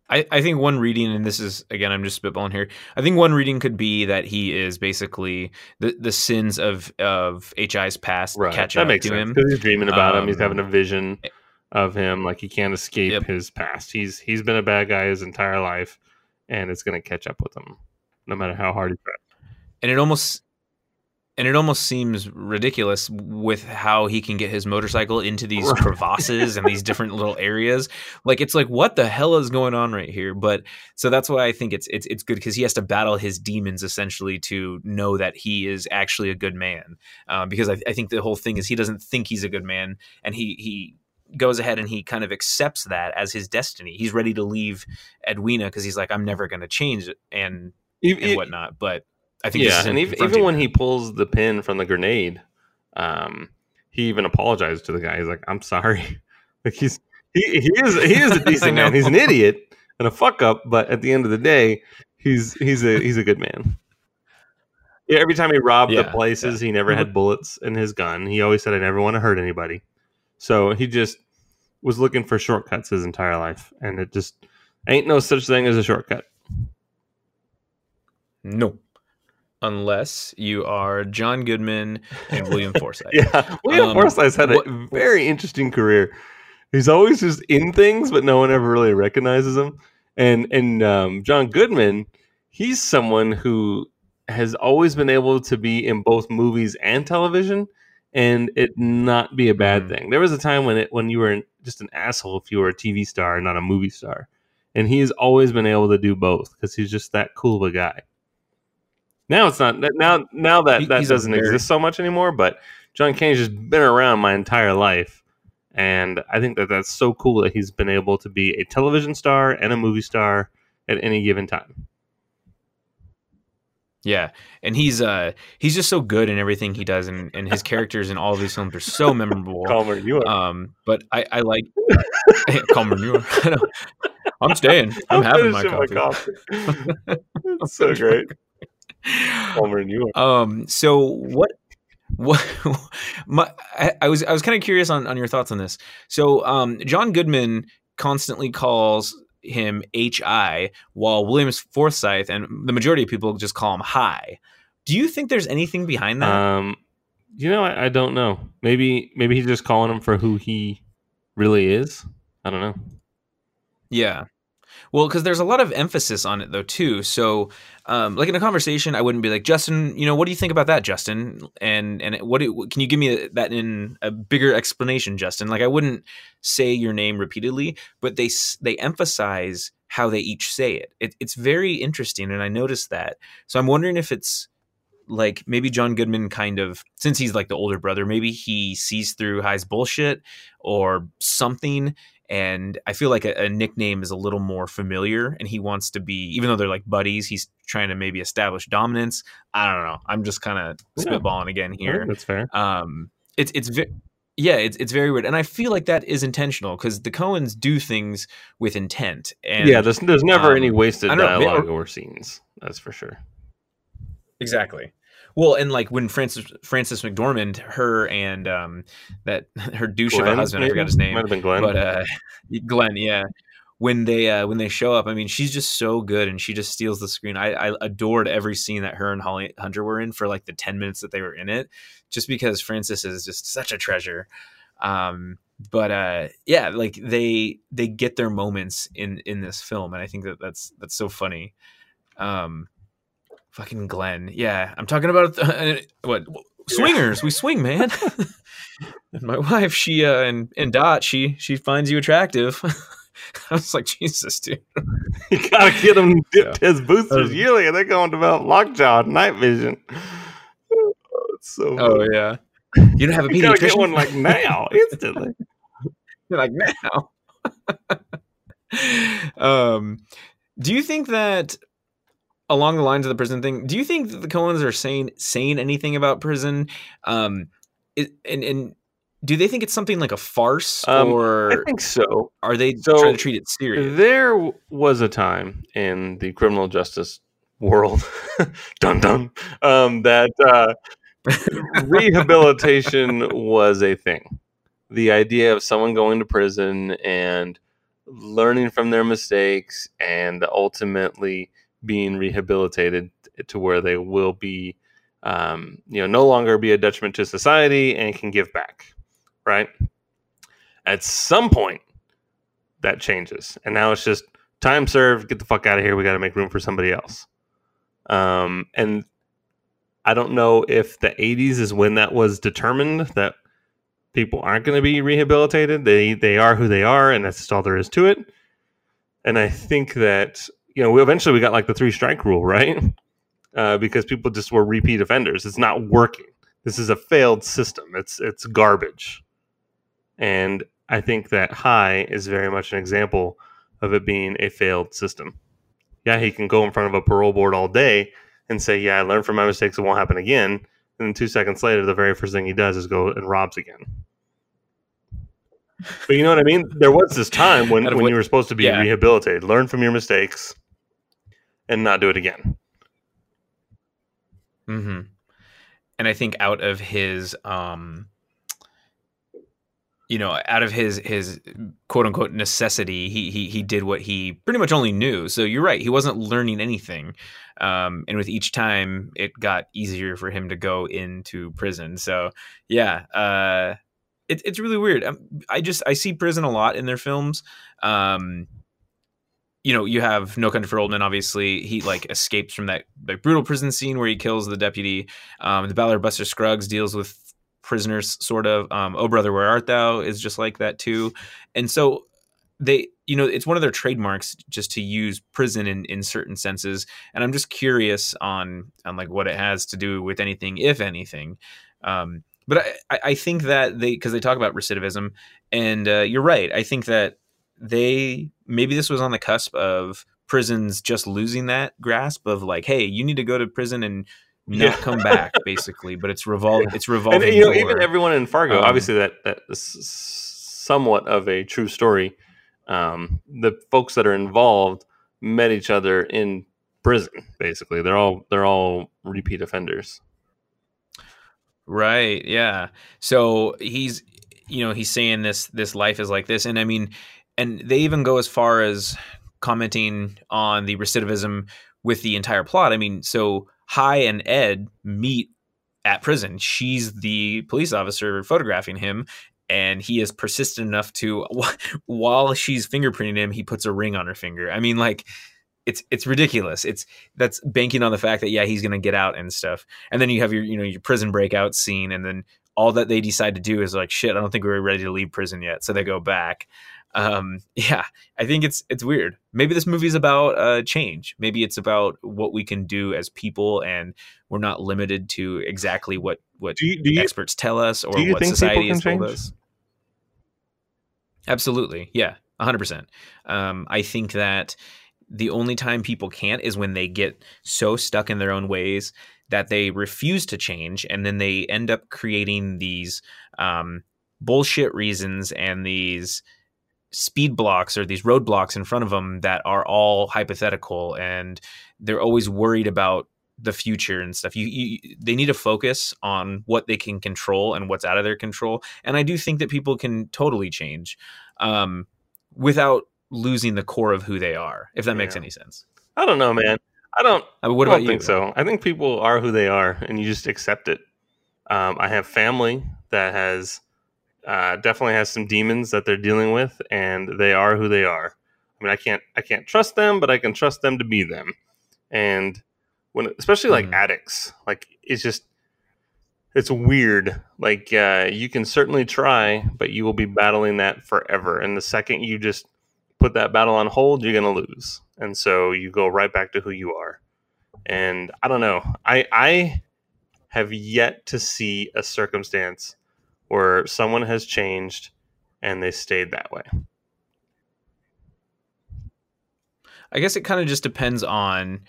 I, I think one reading, and this is again, I'm just spitballing here. I think one reading could be that he is basically the, the sins of of HI's past catch that up makes to sense him. because he's dreaming about him. He's Um, having a vision of him, like he can't escape Yep. his past. He's he's been a bad guy his entire life, and it's going to catch up with him, no matter how hard he tries. and it almost and it almost seems ridiculous with how he can get his motorcycle into these Right. crevasses and these different little areas. Like it's like what the hell is going on right here? But so that's why I think it's it's it's good because he has to battle his demons essentially to know that he is actually a good man. Um, because I, I think the whole thing is he doesn't think he's a good man, and he he goes ahead and he kind of accepts that as his destiny. He's ready to leave Edwina because he's like I'm never going to change it and E- and whatnot. But I think this yeah, is and even, even when he pulls the pin from the grenade, um, he even apologized to the guy. He's like, "I'm sorry." [LAUGHS] Like he's he, he is he is a [LAUGHS] I decent man. He's an idiot and a fuck up, but at the end of the day, he's he's a he's a good man. Yeah, every time he robbed the Yeah, places, he never had bullets in his gun. He always said, "I never want to hurt anybody." So he just was looking for shortcuts his entire life, and it just ain't no such thing as a shortcut. No. Unless you are John Goodman and William [LAUGHS] Forsythe. Yeah, William Um, Forsythe's had a what- very interesting career. He's always just in things, but no one ever really recognizes him. And and um, John Goodman, he's someone who has always been able to be in both movies and television, and it not be a bad Mhm. thing. There was a time when it when you were just an asshole if you were a TV star and not a movie star, and he's always been able to do both because he's just that cool of a guy. Now it's not now now that that he's doesn't exist so much anymore. But John Cain's just been around my entire life, and I think that that's so cool that he's been able to be a television star and a movie star at any given time. Yeah. And he's uh he's just so good in everything he does and, and his characters in all of these films are so [LAUGHS] memorable. Calmer, you are. Um but I, I like [LAUGHS] Calmer you are. [LAUGHS] I'm staying. I'm, having my coffee. coffee. it's so great. Calmer, you are. Um. So what? What? [LAUGHS] My, I, I was I was kind of curious on on your thoughts on this. So, um, John Goodman constantly calls him Hi, while Williams Forsythe and the majority of people just call him Hi. Do you think there's anything behind that? Um, you know, I, I don't know. Maybe maybe he's just calling him for who he really is. I don't know. Yeah. Well, because there's a lot of emphasis on it though too. So, um, like in a conversation, I wouldn't be like, Justin, you know, what do you think about that, Justin? And and what do, can you give me that in a bigger explanation, Justin? Like I wouldn't say your name repeatedly, but they they emphasize how they each say it. it. It's very interesting, and I noticed that. So I'm wondering if it's like maybe John Goodman kind of since he's like the older brother, maybe he sees through Hi's bullshit or something and I feel like a, a nickname is a little more familiar, and he wants to be, even though they're like buddies, he's trying to maybe establish dominance. I don't know. I'm just kind of Yeah. spitballing again here. that's fair. Um, it's it's ve- yeah, it's it's very weird, and I feel like that is intentional because the Coens do things with intent. And yeah, there's there's never um, any wasted I don't know, dialogue or scenes. That's for sure. Exactly. Well, and like when Frances Frances McDormand, her and um that [LAUGHS] her douche of a Glenn, husband, I forgot his name. Might have been Glenn. but uh glenn yeah when they uh when they show up i mean she's just so good and she just steals the screen i i adored every scene that her and holly hunter were in for like the 10 minutes that they were in it just because Frances is just such a treasure um but uh yeah like they they get their moments in in this film and i think that that's that's so funny um fucking glenn. Yeah i'm talking about uh, what? Swingers. We swing man. And [LAUGHS] [LAUGHS] my wife she uh and and dot she she finds you attractive. [LAUGHS] I was like jesus dude. You gotta get him dipped his boosters Um, yearly, and they're going to develop lockjaw night vision. Oh, so. oh funny. yeah. You don't have a you gotta get one like now, instantly. You're like now. Um do you think that along the lines of the prison thing do you think that the coens are saying saying anything about prison um it, and and do they think it's something like a farce Um, or I think so. are they so trying to treat it serious There was a time in the criminal justice world, [LAUGHS] dun dun, um, that uh, [LAUGHS] rehabilitation was a thing. The idea of someone going to prison and learning from their mistakes and ultimately being rehabilitated to where they will be, um, you know, no longer be a detriment to society and can give back, right? At some point, that changes, and now it's just time served. Get the fuck out of here. We got to make room for somebody else. Um, and I don't know if the 80s is when that was determined that people aren't going to be rehabilitated. They they are who they are, and that's all there is to it. And I think that you know, we eventually we got like the three strike rule, right? Uh, because people just were repeat offenders. It's not working. This is a failed system. It's it's garbage. And I think that Hi is very much an example of it being a failed system. Yeah, he can go in front of a parole board all day and say, "Yeah, I learned from my mistakes. It won't happen again." And then two seconds later, the very first thing he does is go and robs again. But you know what I mean? There was this time when, when what, you were supposed to be yeah. rehabilitated, learn from your mistakes, and not do it again. Mm-hmm. And I think out of his, um, you know, out of his his quote unquote necessity, he he he did what he pretty much only knew. So you're right, he wasn't learning anything. Um, and with each time, it got easier for him to go into prison. So yeah, uh, it, it's really weird. Um, I just I see prison a lot in their films. Um, you know, you have No Country for Old Men. Obviously, he like escapes from that like brutal prison scene where he kills the deputy. Um, the Ballad of Buster Scruggs deals with prisoners, sort of. Um, oh brother, where art thou? is just like that too. And so they, you know, it's one of their trademarks just to use prison in in certain senses. And I'm just curious on on like what it has to do with anything, if anything. Um, but I, I think that they because they talk about recidivism, and uh, you're right. I think that they maybe this was on the cusp of prisons just losing that grasp of like, hey, you need to go to prison and not yeah. come back, [LAUGHS] basically. But it's revol yeah. it's revolving. And, you know, even everyone in Fargo, um, obviously that that is somewhat of a true story. Um, the folks that are involved met each other in prison. Basically, they're all they're all repeat offenders. Right. Yeah. So he's you know he's saying this this life is like this, and I mean and they even go as far as commenting on the recidivism with the entire plot. I mean, so Hi and Ed meet at prison. She's the police officer photographing him, and he is persistent enough to, [LAUGHS] while she's fingerprinting him, he puts a ring on her finger. I mean, like, it's it's ridiculous. It's that's banking on the fact that yeah, he's gonna get out and stuff. And then you have your you know your prison breakout scene, and then all that they decide to do is like shit. I don't think we are ready to leave prison yet, so they go back um, [LAUGHS] yeah, I think it's it's weird. Maybe this movie is about uh, change. Maybe it's about what we can do as people, and we're not limited to exactly what what do you, do you, experts tell us or what society has told us. Absolutely, yeah, hundred percent. Um, I think that the only time people can't is when they get so stuck in their own ways that they refuse to change, and then they end up creating these um, bullshit reasons and these speed blocks or these roadblocks in front of them that are all hypothetical and they're always worried about the future and stuff. You, you, they need to focus on what they can control and what's out of their control. And I do think that people can totally change um, without losing the core of who they are. If that yeah. makes any sense. I don't know, man. I don't. Uh, what I don't about think you? so. I think people are who they are, and you just accept it. Um, I have family that has uh, definitely has some demons that they're dealing with, and they are who they are. I mean, I can't I can't trust them, but I can trust them to be them. And when, especially like mm. addicts, like it's just it's weird. Like uh, you can certainly try, but you will be battling that forever. And the second you just put that battle on hold, you're gonna lose. And so you go right back to who you are. And I don't know. I I have yet to see a circumstance where someone has changed and they stayed that way? I guess it kind of just depends on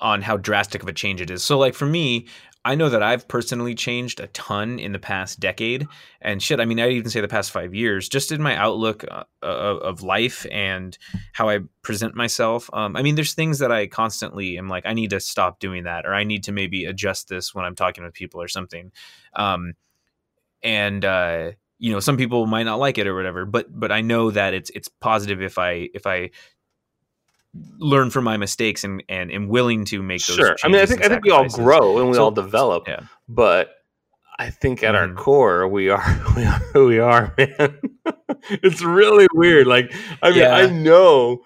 on how drastic of a change it is. So like for me, I know that I've personally changed a ton in the past decade and shit, I mean I'd even say the past 5 years just in my outlook uh, of life and how I present myself. Um, I mean there's things that I constantly am like I need to stop doing that or I need to maybe adjust this when I'm talking with people or something. Um, and uh, you know some people might not like it or whatever but but i know that it's it's positive if i if i learn from my mistakes and and am willing to make those sure i mean i think i think we all grow and we so, all develop yeah. but i think at mm-hmm. our core we are [LAUGHS] we are who we are [LAUGHS] man it's really weird like i mean yeah. i know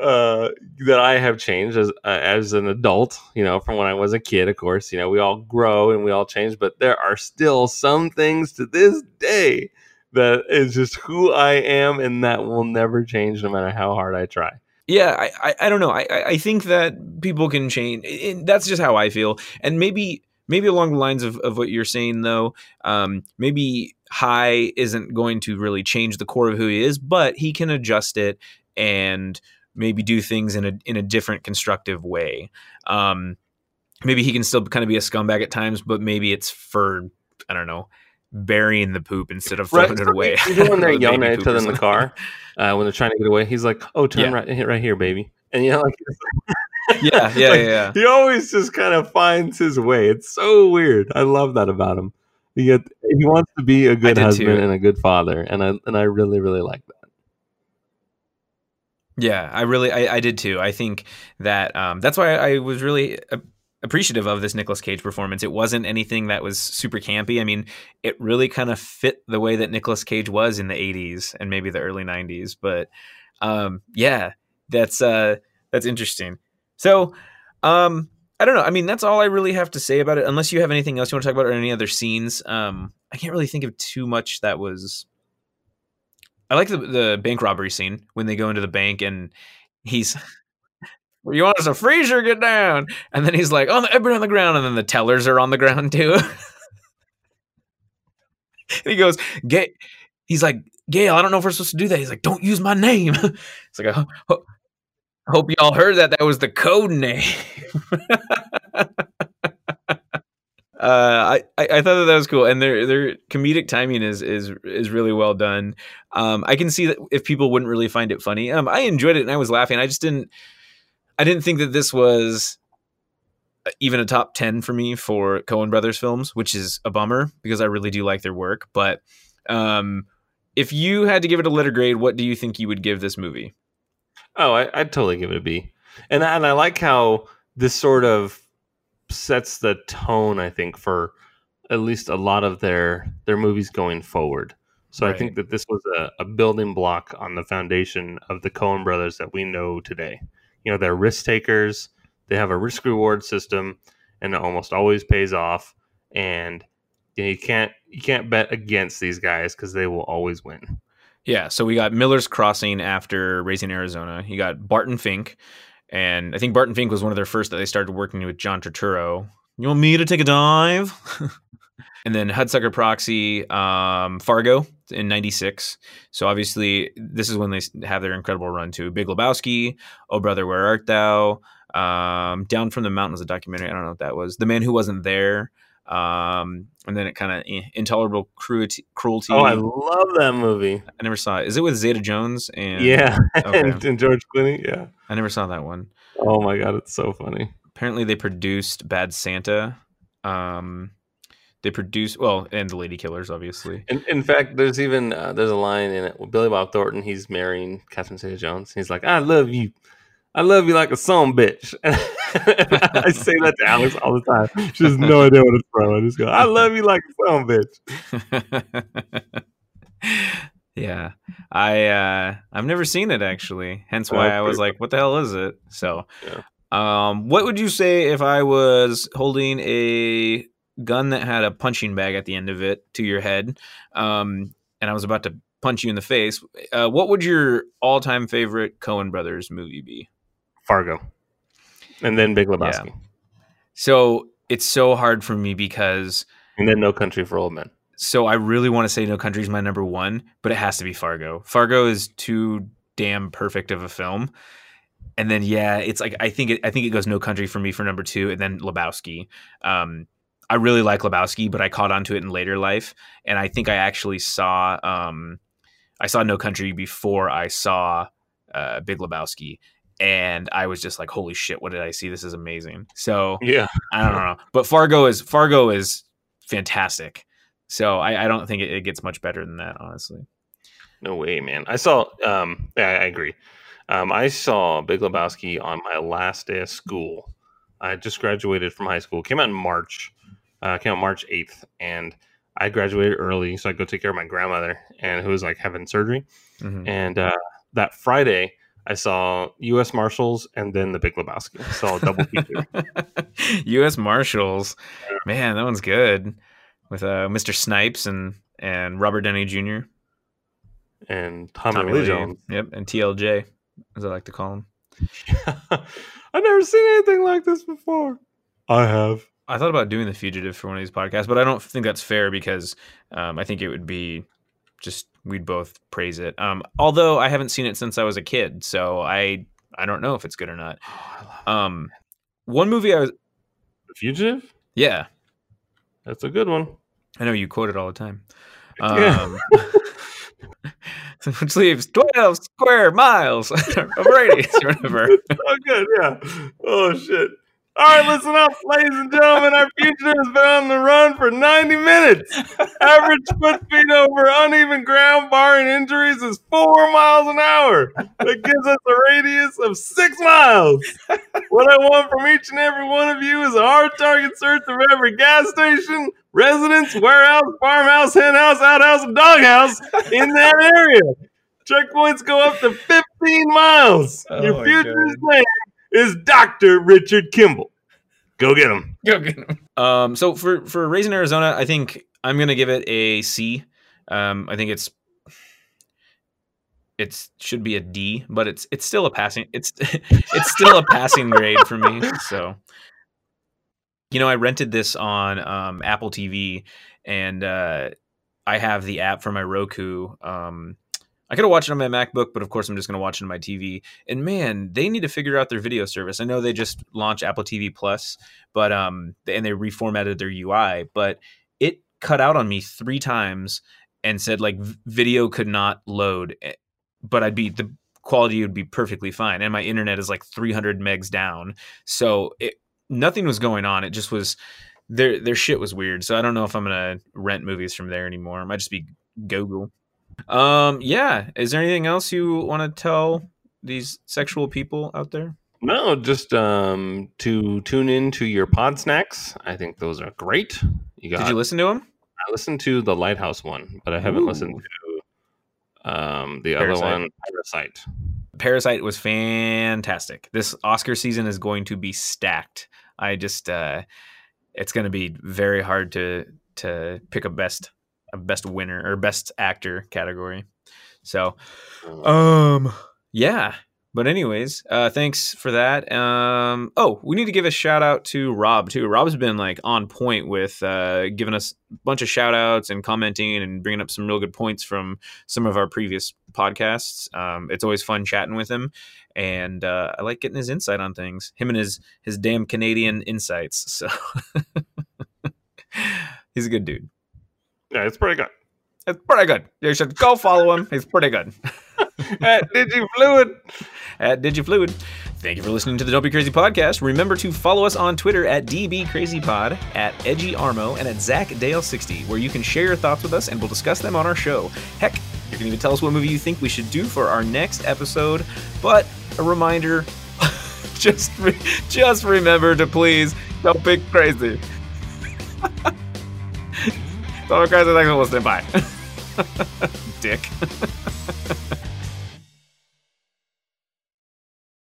uh, that I have changed as uh, as an adult. You know, from when I was a kid. Of course, you know we all grow and we all change, but there are still some things to this day that is just who I am, and that will never change no matter how hard I try. Yeah, I, I, I don't know. I, I think that people can change. And that's just how I feel. And maybe maybe along the lines of, of what you're saying though, um, maybe Hi isn't going to really change the core of who he is, but he can adjust it and maybe do things in a in a different constructive way. Um, maybe he can still kind of be a scumbag at times, but maybe it's for I don't know burying the poop instead of throwing Right, it away. Even when they're yelling at each other in the car, uh, when they're trying to get away, he's like, "Oh, turn Yeah. right, right here, baby," and you know, like [LAUGHS] yeah, yeah, [LAUGHS] Like, yeah, yeah. he always just kind of finds his way. It's so weird. I love that about him. He get, he wants to be a good husband too. and a good father, and I and I really really like that. Yeah, I really, I, I did too. I think that um, that's why I was really a- appreciative of this Nicolas Cage performance. It wasn't anything that was super campy. I mean, it really kind of fit the way that Nicolas Cage was in the '80s and maybe the early '90s. But um, yeah, that's uh, that's interesting. So, um, I don't know. I mean, that's all I really have to say about it. Unless you have anything else you want to talk about or any other scenes. Um, I can't really think of too much that was. I like the the bank robbery scene when they go into the bank and he's. You want us to freeze or get down? And then he's like, "On the everybody on the ground," and then the tellers are on the ground too. [LAUGHS] and he goes, "Gay." He's like, "Gail, I don't know if we're supposed to do that." He's like, "Don't use my name." [LAUGHS] It's like, I ho- ho- hope y'all heard that. That was the code name. [LAUGHS] Uh, I, I I thought that that was cool, and their their comedic timing is is is really well done. Um, I can see that if people wouldn't really find it funny, um, I enjoyed it and I was laughing. I just didn't, I didn't think that this was even a top ten for me for Coen Brothers films, which is a bummer because I really do like their work. But um, if you had to give it a letter grade, what do you think you would give this movie? Oh, I, I'd totally give it a B, and I- and I like how this sort of sets the tone. I think for at least a lot of their their movies going forward. So I think that this was a, a building block on the foundation of the Coen brothers that we know today. You know, they're risk takers. They have a risk reward system, and it almost always pays off. And you, know, you can't you can't bet against these guys because they will always win. Yeah, so we got Miller's Crossing after Raising Arizona. You got Barton Fink, and I think Barton Fink was one of their first that they started working with John Turturro. You want me to take a dive? [LAUGHS] and then Hudsucker Proxy, um, Fargo in '96. So obviously, this is when they have their incredible run to Big Lebowski, Oh Brother, Where Art Thou? Um, Down from the Mountain was a documentary. I don't know what that was. The Man Who Wasn't There. Um, and then it kind of intolerable cruelty. cruelty. Oh, I love that movie. I never saw it. Is it with Zeta Jones? And Yeah, [LAUGHS] Okay. and, and George Clooney. Yeah. I never saw that one. Oh my god, it's so funny. Apparently, they produced Bad Santa. Um, they produce well, and the Lady Killers, obviously. In, in fact, there's even uh, there's a line in it with Billy Bob Thornton. He's marrying Catherine Zeta-Jones. He's like, "I love you, I love you like a son bitch." [LAUGHS] I say that to Alex all the time. She has no idea what it's from. I just go, "I love you like a son bitch." [LAUGHS] yeah, I uh, I've never seen it actually. Hence why I was like, "What the hell is it?" So, Yeah. um, what would you say if I was holding a gun that had a punching bag at the end of it to your head, um, and I was about to punch you in the face? Uh, what would your all-time favorite Coen Brothers movie be? Fargo, and then Big Lebowski, So it's so hard for me because and then No Country for Old Men. so I really want to say No Country is my number one, but it has to be Fargo. Fargo is too damn perfect of a film. And then yeah, it's like I think it, I think it goes No Country for me for number two, and then Lebowski. Um, I really like Lebowski, but I caught onto it in later life, and I think I actually saw um, I saw No Country before I saw uh, Big Lebowski, and I was just like, holy shit, what did I see? This is amazing. So Yeah, I don't know, but Fargo is Fargo is fantastic. So I, I don't think it, it gets much better than that, honestly. no way, man. I saw. Um, yeah, I agree. Um, I saw Big Lebowski on my last day of school. I just graduated from high school. Came out in March. Uh, came out March eighth, and I graduated early, so I go take care of my grandmother, and who was like having surgery. Mhm. And uh, that Friday, I saw U.S. Marshals and then The Big Lebowski. Saw double feature. [LAUGHS] U.S. Marshals, man, that one's good with uh, Mr. Snipes and and Robert Downey Jr. and Tommy, Tommy Lee Lee. Jones. Yep, and TLJ, as I like to call him. [LAUGHS] I've never seen anything like this before. I have. I thought about doing the fugitive for one of these podcasts, but I don't think that's fair because um, I think it would be just we'd both praise it. Um, although I haven't seen it since I was a kid, so I I don't know if it's good or not. [GASPS] Um, one movie I was The Fugitive? yeah That's a good one. I know you quote it all the time. [LAUGHS] Um, [LAUGHS] which leaves twelve square miles [LAUGHS] of radius or whatever. oh, good, yeah. Oh, shit. All right, listen up, ladies and gentlemen. Our fugitive has been on the run for 90 minutes. Average foot speed over uneven ground, barring injuries, is four miles an hour. That gives us a radius of six miles. What I want from each and every one of you is a hard target search of every gas station, residence, warehouse, farmhouse, henhouse, outhouse, and doghouse in that area. Checkpoints go up to 15 miles. Oh Your future is name is Dr. Richard Kimball. Go get him. Go get 'em. Um, so for for Raising Arizona, I think I'm gonna give it a C. Um, I think it's it's should be a D, but it's it's still a passing it's [LAUGHS] it's still a passing grade for me. So you know, I rented this on um, Apple TV, and uh, I have the app for my Roku. Um, I could have watched it on my MacBook, but of course, I'm just going to watch it on my TV. And man, they need to figure out their video service. I know they just launched Apple TV Plus, but um, and they reformatted their UI, but it cut out on me three times and said like video could not load, eh, but I'd be the quality would be perfectly fine, and my internet is like 300 megs down, so it nothing was going on. It just was their their shit was weird. So I don't know if I'm gonna rent movies from there anymore. It might just be Google. Um, yeah. Is there anything else you want to tell these sexual people out there? No, just um, to tune in to your pod snacks. I think those are great. You got. Did you listen to them? I listened to the Lighthouse one, but I haven't Ooh. listened to um, the Parasite. other one, Parasite. Parasite was fantastic. This Oscar season is going to be stacked. I just uh it's going to be very hard to to pick a best best winner or best actor category. So, um yeah. But anyways, uh thanks for that. Um oh, we need to give a shout out to Rob too. Rob's been like on point with uh giving us a bunch of shout outs and commenting and bringing up some real good points from some of our previous podcasts. Um it's always fun chatting with him and uh I like getting his insight on things. Him and his his damn Canadian insights. So [LAUGHS] He's a good dude. Yeah, it's pretty good. It's pretty good. You should go follow him. He's pretty good. [LAUGHS] At DigiFluid. at DigiFluid. Thank you for listening to the Don't Be Crazy podcast. Remember to follow us on Twitter at DBCrazyPod, at Edgy Armo, and at ZachDale60, where you can share your thoughts with us and we'll discuss them on our show. Heck, you can even tell us what movie you think we should do for our next episode. But a reminder, [LAUGHS] just re- just remember to please don't be crazy. [LAUGHS] So, guys, thanks for listening. Bye. [LAUGHS] Dick. [LAUGHS]